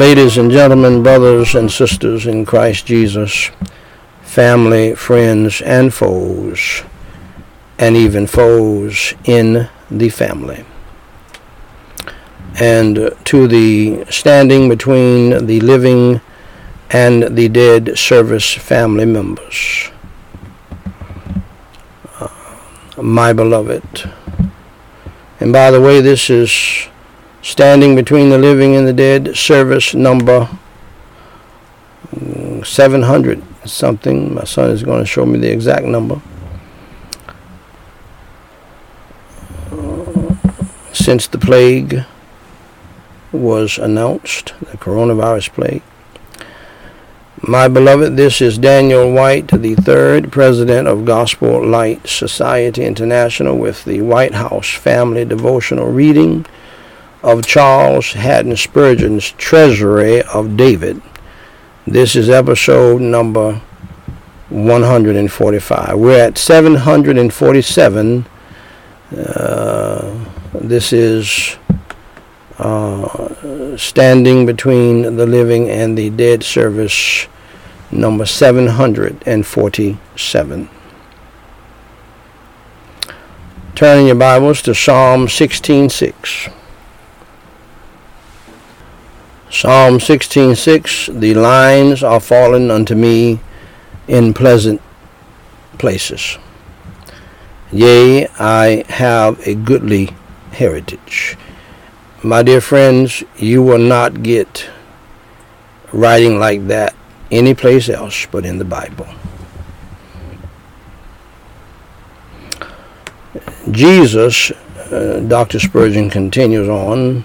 Ladies and gentlemen, brothers and sisters in Christ Jesus, family, friends, and foes, and even foes in the family. And to the standing between the living and the dead service family members. Uh, my beloved. And by the way, this is standing between the living and the dead, service number 700 something. My son is going to show me the exact number. Since the plague was announced, the coronavirus plague. My beloved, this is Daniel Whyte, the third president of Gospel Light Society International, with the Whyte House Family Devotional Reading of Charles Haddon Spurgeon's Treasury of David. This is episode number 145. We're at 747. Uh, this is uh, standing between the living and the dead service number 747. Turning your Bibles to Psalm 16:6. Psalm 16:6 The lines are fallen unto me in pleasant places. Yea, I have a goodly heritage. My dear friends, you will not get writing like that any place else but in the Bible. Jesus, uh, Dr. Spurgeon continues on,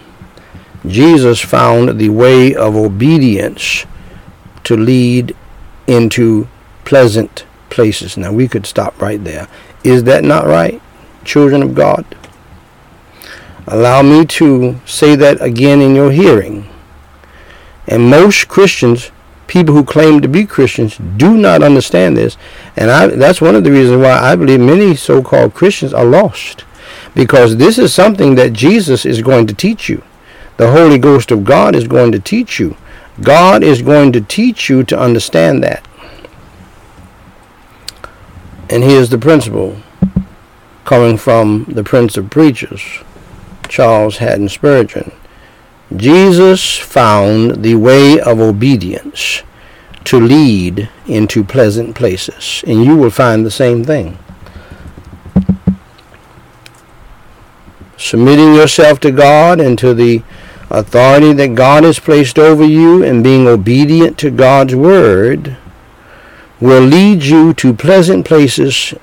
Jesus found the way of obedience to lead into pleasant places. Now we could stop right there. Is that not right, children of God? Allow me to say that again in your hearing. And most Christians, people who claim to be Christians, do not understand this. And I, that's one of the reasons why I believe many so called Christians are lost. Because this is something that Jesus is going to teach you. The Holy Ghost of God is going to teach you. God is going to teach you to understand that. And here's the principle coming from the Prince of Preachers, Charles Haddon Spurgeon. Jesus found the way of obedience to lead into pleasant places, and you will find the same thing. Submitting yourself to God and to the authority that God has placed over you and being obedient to God's word will lead you to pleasant places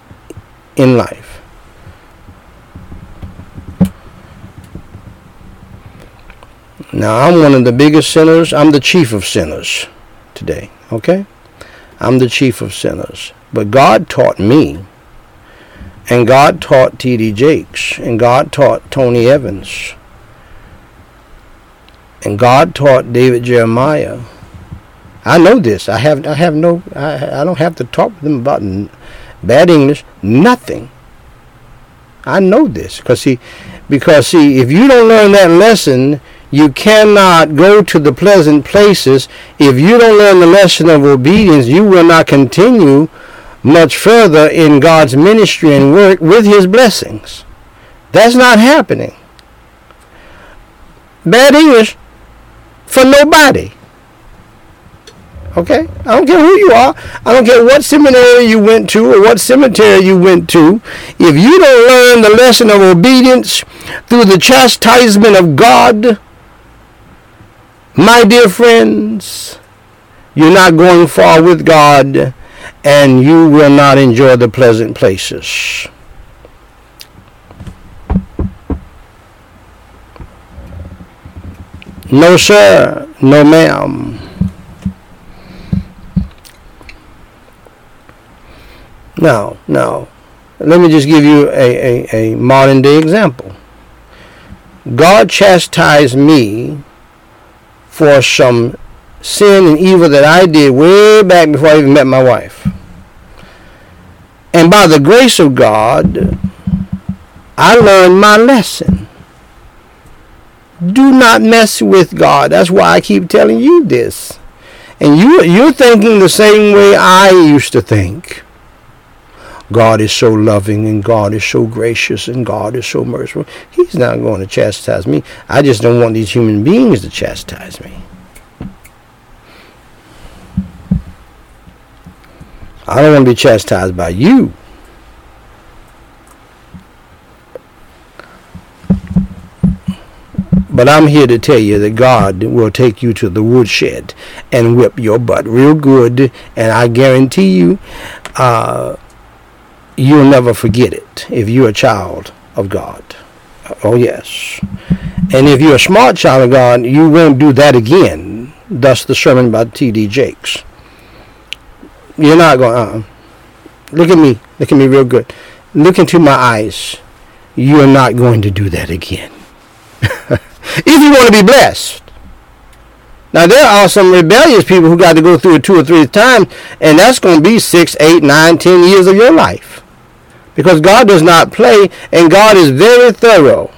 in life. Now, I'm one of the biggest sinners. I'm the chief of sinners today, okay? I'm the chief of sinners. But God taught me, and God taught T.D. Jakes, and God taught Tony Evans and God taught David Jeremiah. I know this. I have I have no I, I don't have to talk to them about bad English. Nothing. I know this because see because see if you don't learn that lesson, you cannot go to the pleasant places. If you don't learn the lesson of obedience, you will not continue much further in God's ministry and work with his blessings. That's not happening. Bad English for nobody. Okay? I don't care who you are. I don't care what seminary you went to or what cemetery you went to. If you don't learn the lesson of obedience through the chastisement of God, my dear friends, you're not going far with God and you will not enjoy the pleasant places. No, sir. No, ma'am. Now, now, let me just give you a, a, a modern day example. God chastised me for some sin and evil that I did way back before I even met my wife. And by the grace of God, I learned my lesson. Do not mess with God. That's why I keep telling you this. And you, you're thinking the same way I used to think. God is so loving and God is so gracious and God is so merciful. He's not going to chastise me. I just don't want these human beings to chastise me. I don't want to be chastised by you. But I'm here to tell you that God will take you to the woodshed and whip your butt real good. And I guarantee you, uh, you'll never forget it if you're a child of God. Oh, yes. And if you're a smart child of God, you won't do that again. Thus, the sermon by T.D. Jakes. You're not going, uh Look at me. Look at me real good. Look into my eyes. You're not going to do that again. if you want to be blessed. Now there are some rebellious people who got to go through it two or three times, and that's going to be six, eight, nine, ten years of your life. Because God does not play, and God is very thorough.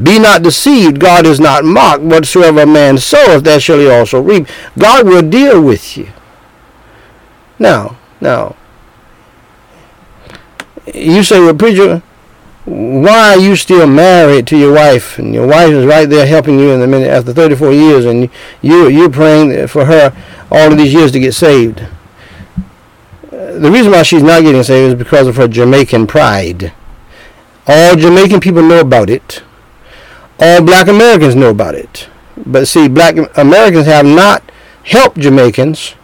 Be not deceived, God is not mocked. Whatsoever a man soweth, that shall he also reap. God will deal with you. Now, now, you say, well, preacher, why are you still married to your wife? And your wife is right there helping you in the minute after 34 years and you you're praying for her all of these years to get saved. The reason why she's not getting saved is because of her Jamaican pride. All Jamaican people know about it. All black Americans know about it. But see black Americans have not helped Jamaicans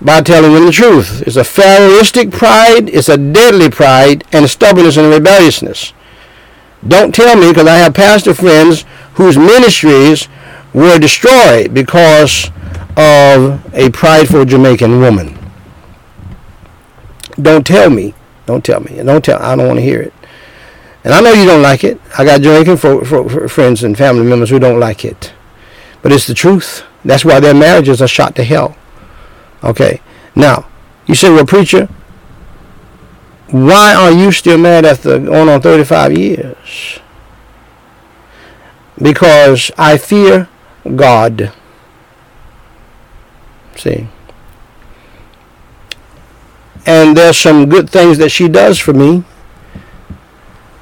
by telling them the truth. It's a Pharaohistic pride, it's a deadly pride, and stubbornness and rebelliousness. Don't tell me because I have pastor friends whose ministries were destroyed because of a prideful Jamaican woman. Don't tell me. Don't tell me. Don't tell. I don't want to hear it. And I know you don't like it. I got Jamaican for, friends and family members who don't like it. But it's the truth. That's why their marriages are shot to hell. Okay. Now, you say, well, preacher, why are you still mad after going on 35 years? Because I fear God. See? And there's some good things that she does for me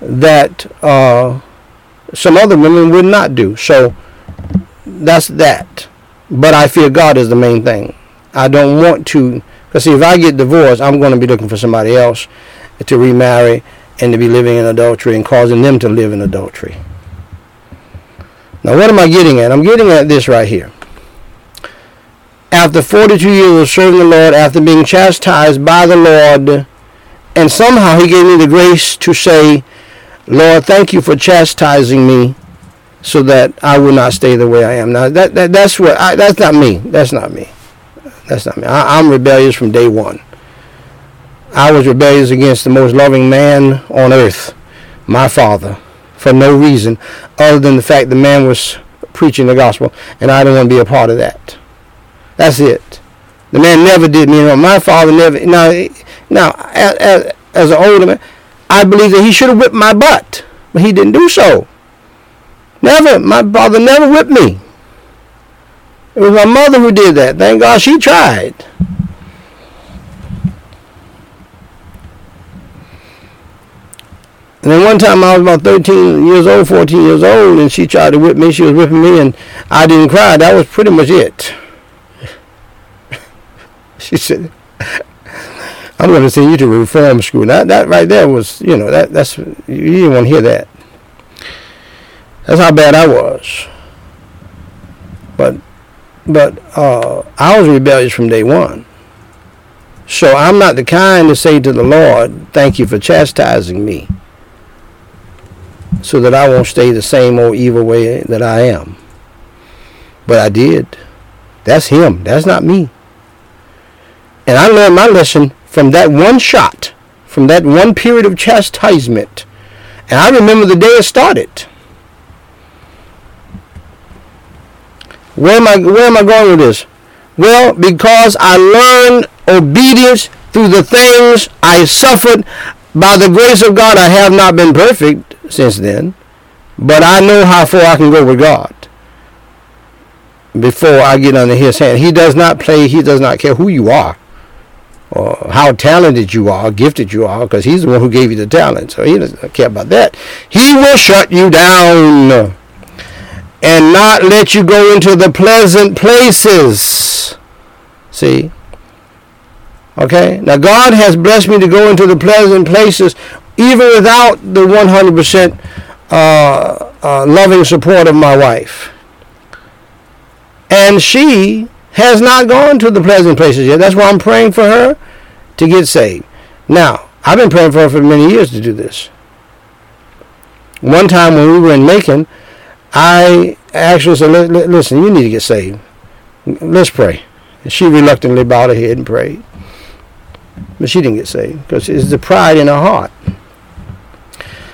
that uh, some other women would not do. So that's that. But I fear God is the main thing. I don't want to, because see, if I get divorced, I'm going to be looking for somebody else to remarry and to be living in adultery and causing them to live in adultery. Now, what am I getting at? I'm getting at this right here. After 42 years of serving the Lord, after being chastised by the Lord, and somehow He gave me the grace to say, Lord, thank you for chastising me so that I will not stay the way I am. Now, that, that that's what I, that's not me. That's not me. That's not me. I, I'm rebellious from day one. I was rebellious against the most loving man on earth, my father, for no reason other than the fact the man was preaching the gospel, and I didn't want to be a part of that. That's it. The man never did me wrong. My father never. Now, now, as, as an older man, I believe that he should have whipped my butt, but he didn't do so. Never. My father never whipped me. It was my mother who did that. Thank God she tried. And then one time I was about 13 years old, 14 years old, and she tried to whip me. She was whipping me, and I didn't cry. That was pretty much it. she said, I'm going to send you to reform school. That, that right there was, you know, that that's, you didn't want to hear that. That's how bad I was. But but uh, I was rebellious from day one. So I'm not the kind to say to the Lord, thank you for chastising me so that I won't stay the same old evil way that I am. But I did. That's him. That's not me. And I learned my lesson from that one shot, from that one period of chastisement. And I remember the day it started. Where am I where am I going with this? Well, because I learned obedience through the things I suffered by the grace of God. I have not been perfect since then. But I know how far I can go with God before I get under his hand. He does not play, he does not care who you are or how talented you are, gifted you are, because he's the one who gave you the talent. So he doesn't care about that. He will shut you down and not let you go into the pleasant places. See? Okay? Now, God has blessed me to go into the pleasant places even without the 100% uh, uh, loving support of my wife. And she has not gone to the pleasant places yet. That's why I'm praying for her to get saved. Now, I've been praying for her for many years to do this. One time when we were in Macon, I actually said, listen, you need to get saved. Let's pray. And she reluctantly bowed her head and prayed. But she didn't get saved because it's the pride in her heart.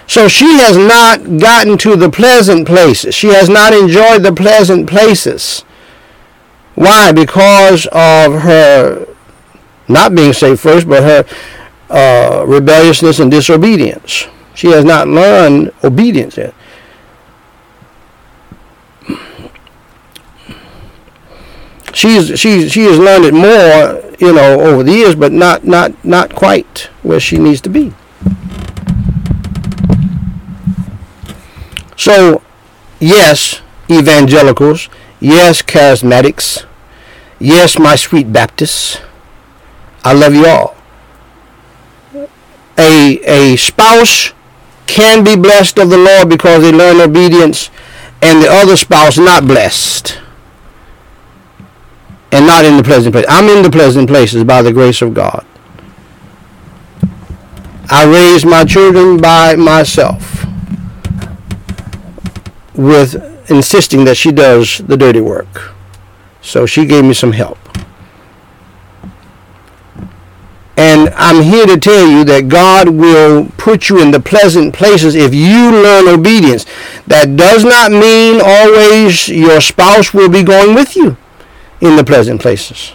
So she has not gotten to the pleasant places. She has not enjoyed the pleasant places. Why? Because of her not being saved first, but her uh, rebelliousness and disobedience. She has not learned obedience yet. She's she she has learned it more, you know, over the years, but not not not quite where she needs to be. So, yes, evangelicals, yes, charismatics, yes, my sweet Baptists, I love you all. A, a spouse can be blessed of the Lord because they learn obedience, and the other spouse not blessed and not in the pleasant place. I'm in the pleasant places by the grace of God. I raised my children by myself with insisting that she does the dirty work. So she gave me some help. And I'm here to tell you that God will put you in the pleasant places if you learn obedience. That does not mean always your spouse will be going with you in the pleasant places.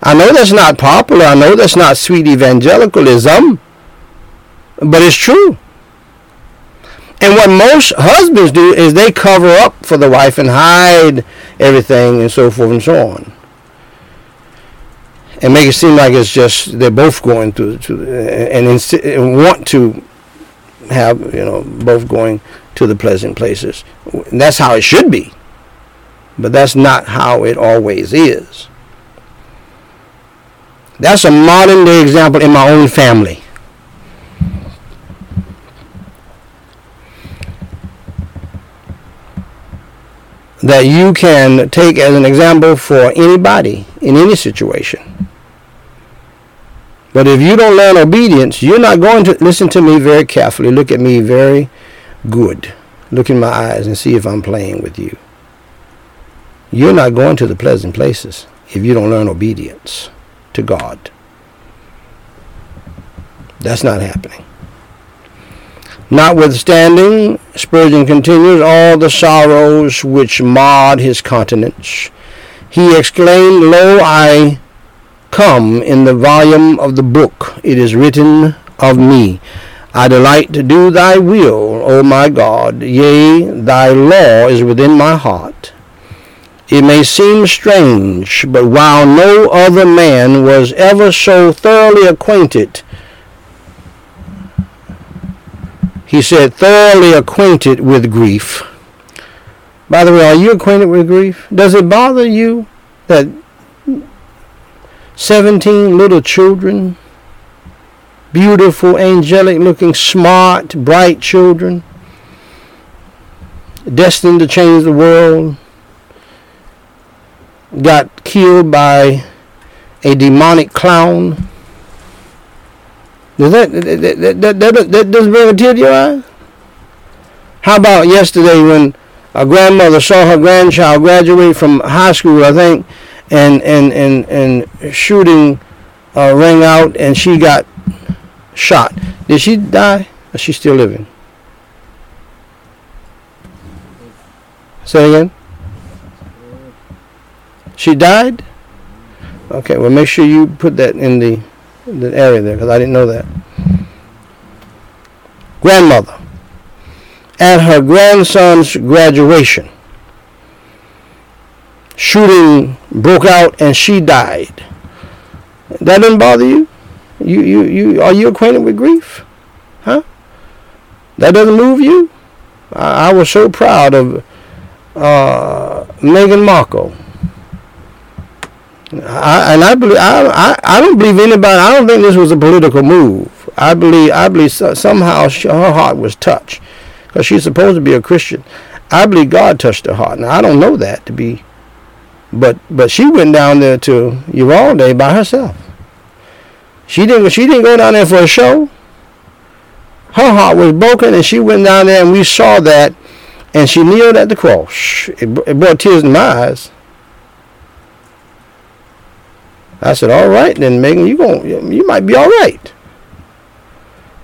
I know that's not popular. I know that's not sweet evangelicalism. But it's true. And what most husbands do is they cover up for the wife and hide everything and so forth and so on. And make it seem like it's just they're both going to, to and, insi- and want to have, you know, both going to the pleasant places. And that's how it should be. But that's not how it always is. That's a modern day example in my own family. that you can take as an example for anybody in any situation. But if you don't learn obedience, you're not going to listen to me very carefully. Look at me very good. Look in my eyes and see if I'm playing with you. You're not going to the pleasant places if you don't learn obedience to God. That's not happening. Notwithstanding, Spurgeon continues, all the sorrows which marred his countenance, he exclaimed, Lo, I come in the volume of the book. It is written of me. I delight to do thy will, O my God. Yea, thy law is within my heart. It may seem strange, but while no other man was ever so thoroughly acquainted he said, thoroughly acquainted with grief. By the way, are you acquainted with grief? Does it bother you that 17 little children, beautiful, angelic looking, smart, bright children, destined to change the world, got killed by a demonic clown? Does that, that, that, that, that doesn't bring a tear to your eye? How about yesterday when a grandmother saw her grandchild graduate from high school, I think, and and and and shooting uh, rang out, and she got shot. Did she die? Or is she still living? Say again. She died. Okay. Well, make sure you put that in the the area there because I didn't know that. Grandmother. at her grandson's graduation. Shooting broke out and she died. That didn't bother you? You you you are you acquainted with grief? Huh? That doesn't move you? I, I was so proud of uh, Meghan Markle. I, and I believe I, I I don't believe anybody. I don't think this was a political move. I believe I believe somehow she, her heart was touched because she's supposed to be a Christian. I believe God touched her heart. Now I don't know that to be, but but she went down there to Uvalde by herself. She didn't she didn't go down there for a show. Her heart was broken, and she went down there, and we saw that, and she kneeled at the cross. It, it brought tears in my eyes. I said, "All right, then, Meghan, you going you might be all right."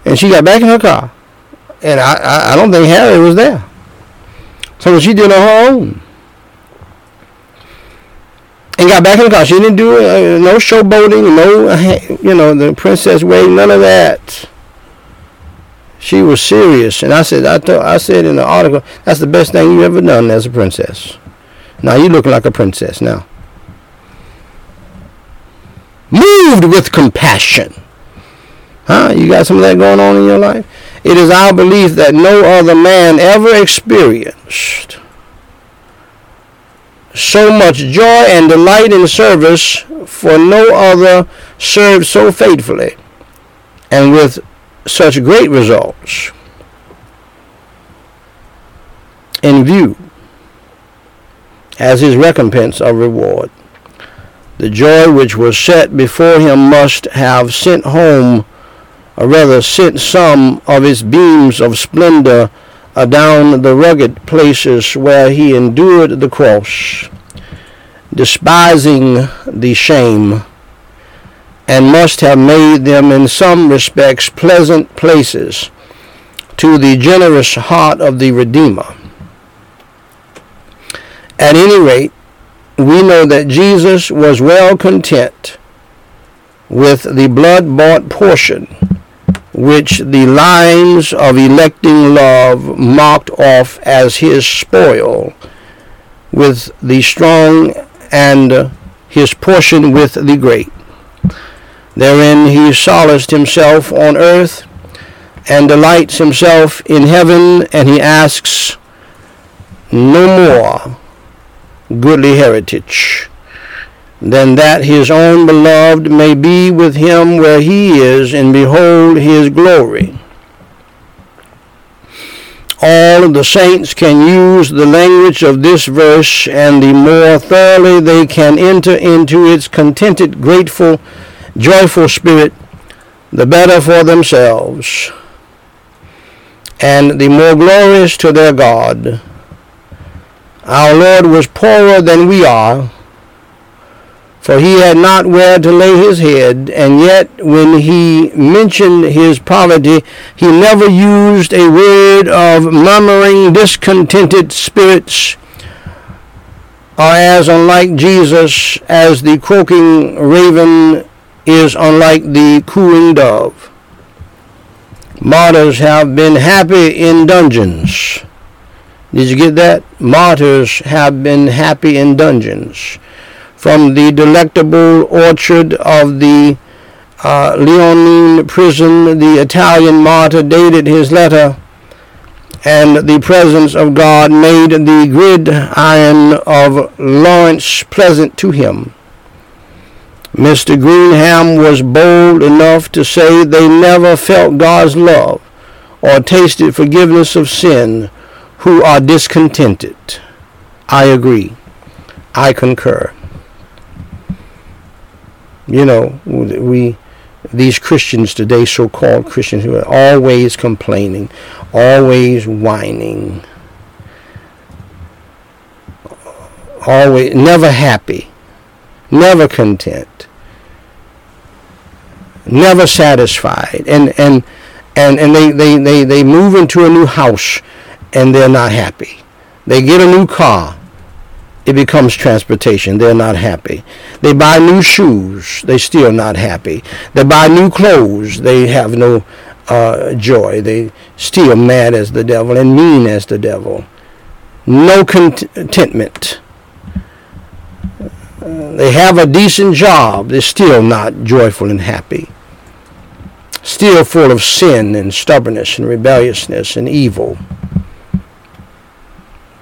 And she got back in her car, and I, I, I don't think Harry was there. So she did on her own. And got back in the car. She didn't do uh, no showboating, no, you know, the princess way, none of that. She was serious, and I said, I, told, I said in the article, that's the best thing you ever done as a princess. Now you looking like a princess now. Moved with compassion. Huh? You got some of that going on in your life? It is our belief that no other man ever experienced so much joy and delight in service, for no other served so faithfully and with such great results in view as his recompense of reward. The joy which was set before him must have sent home, or rather sent some of its beams of splendor down the rugged places where he endured the cross, despising the shame, and must have made them in some respects pleasant places to the generous heart of the Redeemer. At any rate, we know that Jesus was well content with the blood bought portion which the lines of electing love marked off as his spoil, with the strong and his portion with the great. Therein he solaced himself on earth and delights himself in heaven, and he asks no more goodly heritage than that his own beloved may be with him where he is and behold his glory. All the saints can use the language of this verse, and the more thoroughly they can enter into its contented, grateful, joyful spirit, the better for themselves, and the more glorious to their God. Our Lord was poorer than we are, for he had not where to lay his head, and yet when he mentioned his poverty, he never used a word of murmuring, discontented spirits, or as unlike Jesus as the croaking raven is unlike the cooing dove. Martyrs have been happy in dungeons. Did you get that? Martyrs have been happy in dungeons from the delectable orchard of the uh, Leonine prison, the Italian martyr dated his letter, and the presence of God made the gridiron of Lawrence pleasant to him. Mr. Greenham was bold enough to say they never felt God's love or tasted forgiveness of sin who are discontented. I agree. I concur you know, we these Christians today, so-called Christians, who are always complaining, always whining, always never happy, never content, never satisfied, and and and and they they they they move into a new house, and they're not happy. They get a new car it becomes transportation. They're not happy. They buy new shoes. They still not happy. They buy new clothes. They have no uh, joy. They still mad as the devil and mean as the devil. No contentment. They have a decent job. They're still not joyful and happy. Still full of sin and stubbornness and rebelliousness and evil.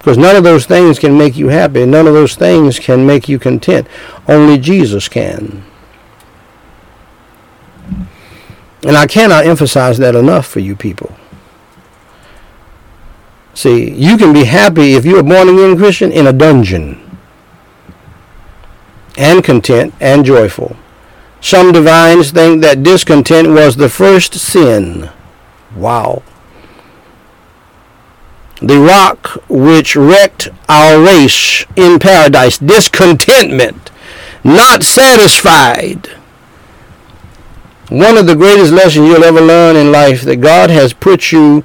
Because none of those things can make you happy. None of those things can make you content. Only Jesus can. And I cannot emphasize that enough for you people. See, you can be happy if you're a born again Christian in a dungeon. And content and joyful. Some divines think that discontent was the first sin. Wow. The rock which wrecked our race in paradise. Discontentment. Not satisfied one of the greatest lessons you'll ever learn in life that God has put you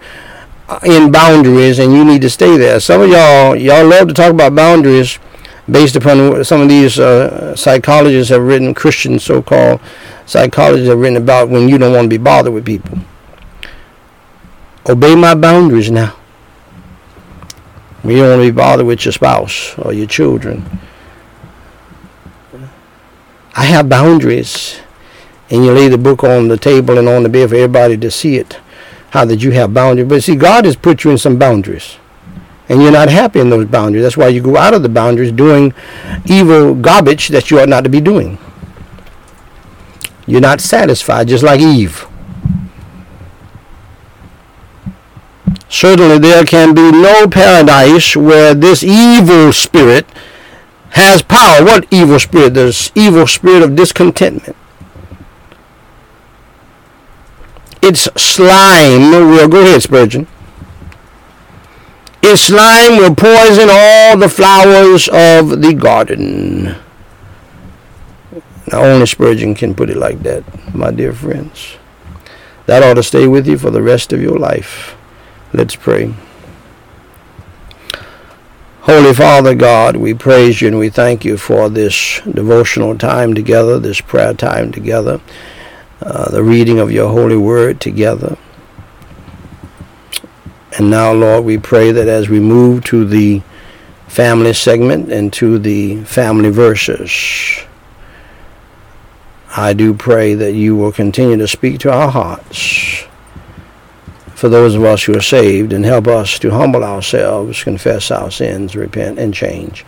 in boundaries and you need to stay there. Some of y'all, y'all love to talk about boundaries based upon some of these uh, psychologists have written, Christian so-called psychologists have written about when you don't want to be bothered with people. Obey my boundaries now. You don't want to be bothered with your spouse or your children. I have boundaries and you lay the book on the table and on the bed for everybody to see it, how that you have boundaries. But see, God has put you in some boundaries. And you're not happy in those boundaries. That's why you go out of the boundaries doing evil garbage that you ought not to be doing. You're not satisfied, just like Eve. Certainly, there can be no paradise where this evil spirit has power. What evil spirit? This evil spirit of discontentment. its slime will, go ahead, Spurgeon. Its slime will poison all the flowers of the garden. Now, only Spurgeon can put it like that, my dear friends. That ought to stay with you for the rest of your life. Let's pray. Holy Father God, we praise you and we thank you for this devotional time together, this prayer time together. Uh, the reading of your holy word together. And now, Lord, we pray that as we move to the family segment and to the family verses, I do pray that you will continue to speak to our hearts for those of us who are saved and help us to humble ourselves, confess our sins, repent, and change.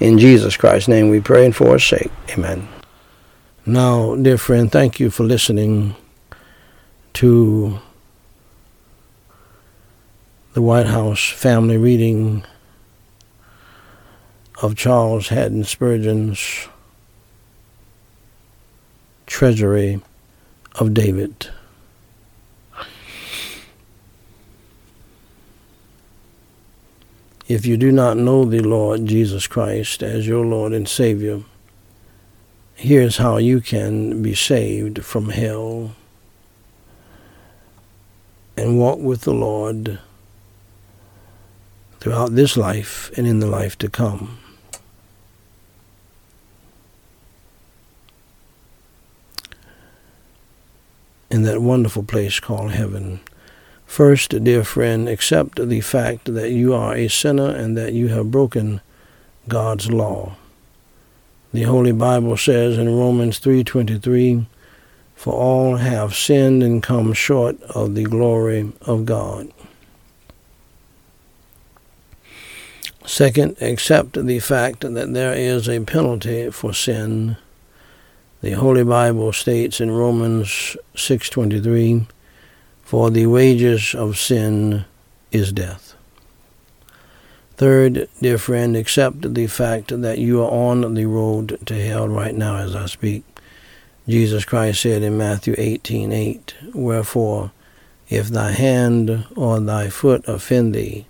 In Jesus Christ's name we pray and for his sake. Amen. Now, dear friend, thank you for listening to the Whyte House family reading of Charles Haddon Spurgeon's Treasury of David. If you do not know the Lord Jesus Christ as your Lord and Savior, here's how you can be saved from hell and walk with the Lord throughout this life and in the life to come. In that wonderful place called heaven. First, dear friend, accept the fact that you are a sinner and that you have broken God's law. The Holy Bible says in Romans 3:23, "For all have sinned and come short of the glory of God." Second, accept the fact that there is a penalty for sin. The Holy Bible states in Romans 6:23, "For the wages of sin is death." Third, dear friend, accept the fact that you are on the road to hell right now as I speak. Jesus Christ said in Matthew 18:8, Wherefore, if thy hand or thy foot offend thee,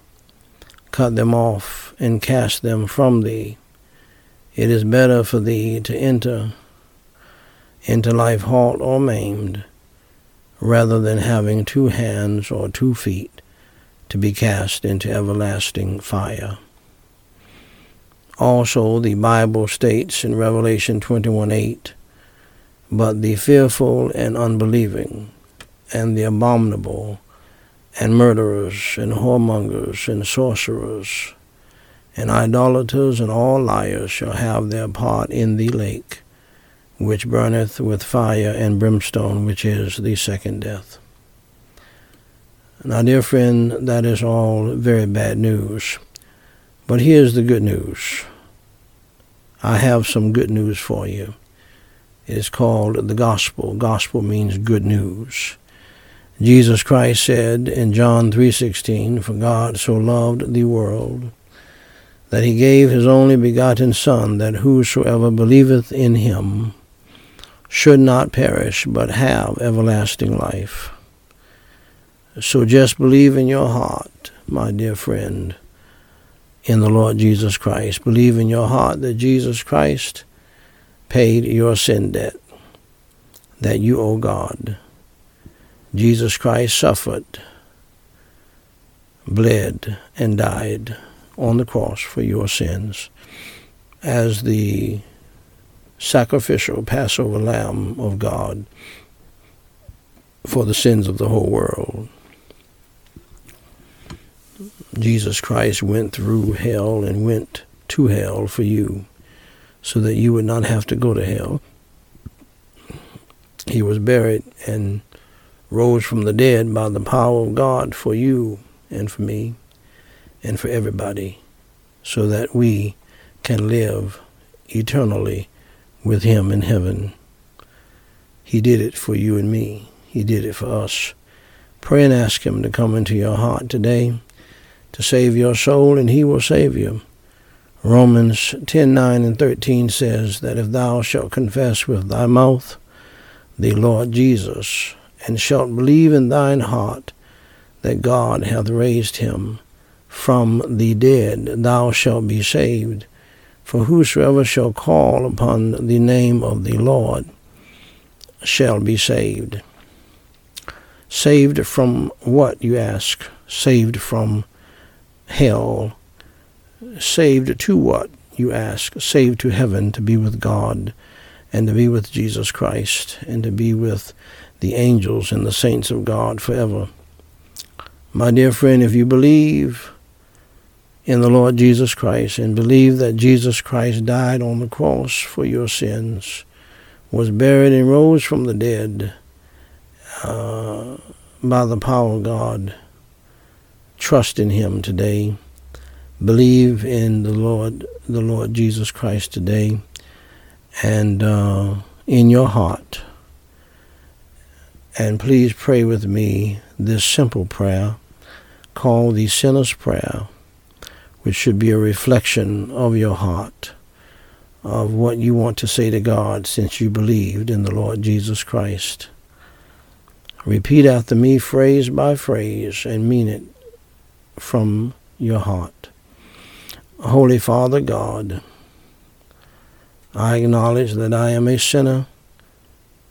cut them off and cast them from thee. It is better for thee to enter into life halt or maimed, rather than having two hands or two feet to be cast into everlasting fire. Also, the Bible states in Revelation 21 8, But the fearful and unbelieving, and the abominable, and murderers, and whoremongers, and sorcerers, and idolaters, and all liars shall have their part in the lake, which burneth with fire and brimstone, which is the second death. Now, dear friend, that is all very bad news. But here's the good news. I have some good news for you. It is called the gospel. Gospel means good news. Jesus Christ said in John 3:16, "For God so loved the world that he gave his only begotten son that whosoever believeth in him should not perish but have everlasting life." So just believe in your heart, my dear friend, in the Lord Jesus Christ. Believe in your heart that Jesus Christ paid your sin debt that you owe God. Jesus Christ suffered, bled, and died on the cross for your sins as the sacrificial Passover lamb of God for the sins of the whole world. Jesus Christ went through hell and went to hell for you so that you would not have to go to hell. He was buried and rose from the dead by the power of God for you and for me and for everybody so that we can live eternally with Him in heaven. He did it for you and me. He did it for us. Pray and ask Him to come into your heart today to save your soul, and he will save you. Romans 10 9 and 13 says that if thou shalt confess with thy mouth the Lord Jesus, and shalt believe in thine heart that God hath raised him from the dead, thou shalt be saved. For whosoever shall call upon the name of the Lord shall be saved. Saved from what, you ask? Saved from hell. Saved to what, you ask? Saved to heaven to be with God and to be with Jesus Christ and to be with the angels and the saints of God forever. My dear friend, if you believe in the Lord Jesus Christ and believe that Jesus Christ died on the cross for your sins, was buried and rose from the dead uh, by the power of God, trust in him today. Believe in the Lord, the Lord Jesus Christ today, and uh, in your heart. And please pray with me this simple prayer called the Sinner's Prayer, which should be a reflection of your heart, of what you want to say to God since you believed in the Lord Jesus Christ. Repeat after me phrase by phrase and mean it from your heart. Holy Father God, I acknowledge that I am a sinner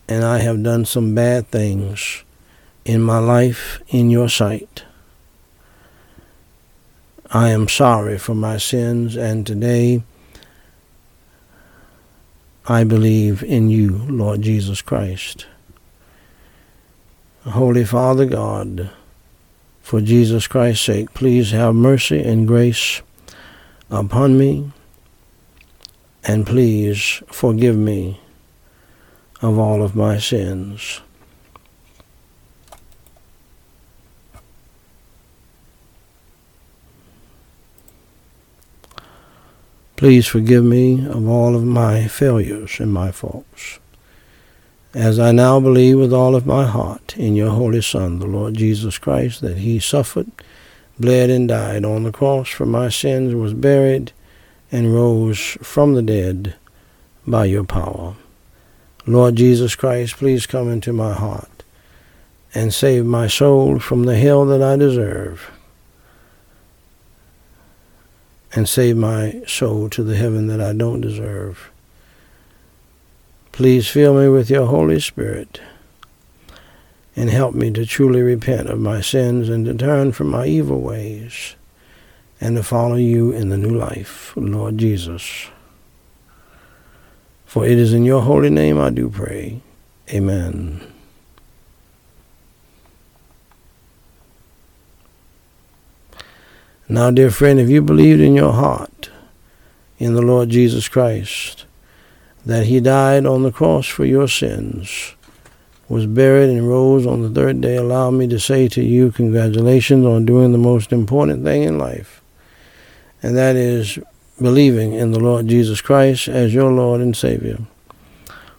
and I have done some bad things in my life in your sight. I am sorry for my sins and today I believe in you, Lord Jesus Christ. Holy Father God, for Jesus Christ's sake, please have mercy and grace upon me, and please forgive me of all of my sins. Please forgive me of all of my failures and my faults as I now believe with all of my heart in your Holy Son, the Lord Jesus Christ, that he suffered, bled, and died on the cross for my sins, was buried, and rose from the dead by your power. Lord Jesus Christ, please come into my heart and save my soul from the hell that I deserve, and save my soul to the heaven that I don't deserve. Please fill me with your Holy Spirit and help me to truly repent of my sins and to turn from my evil ways and to follow you in the new life, Lord Jesus. For it is in your holy name I do pray. Amen. Now, dear friend, if you believed in your heart in the Lord Jesus Christ, that he died on the cross for your sins, was buried and rose on the third day, allow me to say to you congratulations on doing the most important thing in life, and that is believing in the Lord Jesus Christ as your Lord and Savior.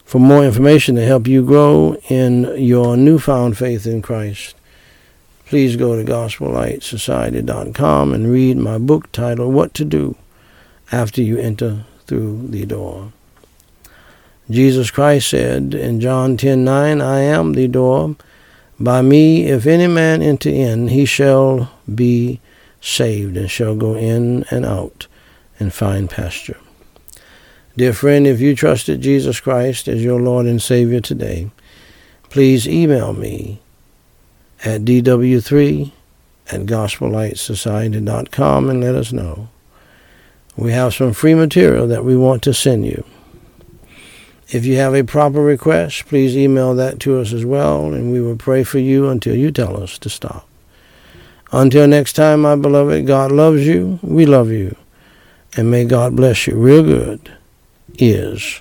For more information to help you grow in your newfound faith in Christ, please go to gospellightsociety.com and read my book titled What to Do After You Enter Through the Door. Jesus Christ said in John 10:9, I am the door. By me, if any man enter in, he shall be saved and shall go in and out and find pasture. Dear friend, if you trusted Jesus Christ as your Lord and Savior today, please email me at dw3 at gospellightsociety.com and let us know. We have some free material that we want to send you. If you have a proper request, please email that to us as well, and we will pray for you until you tell us to stop. Until next time, my beloved, God loves you, we love you, and may God bless you real good is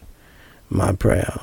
my prayer.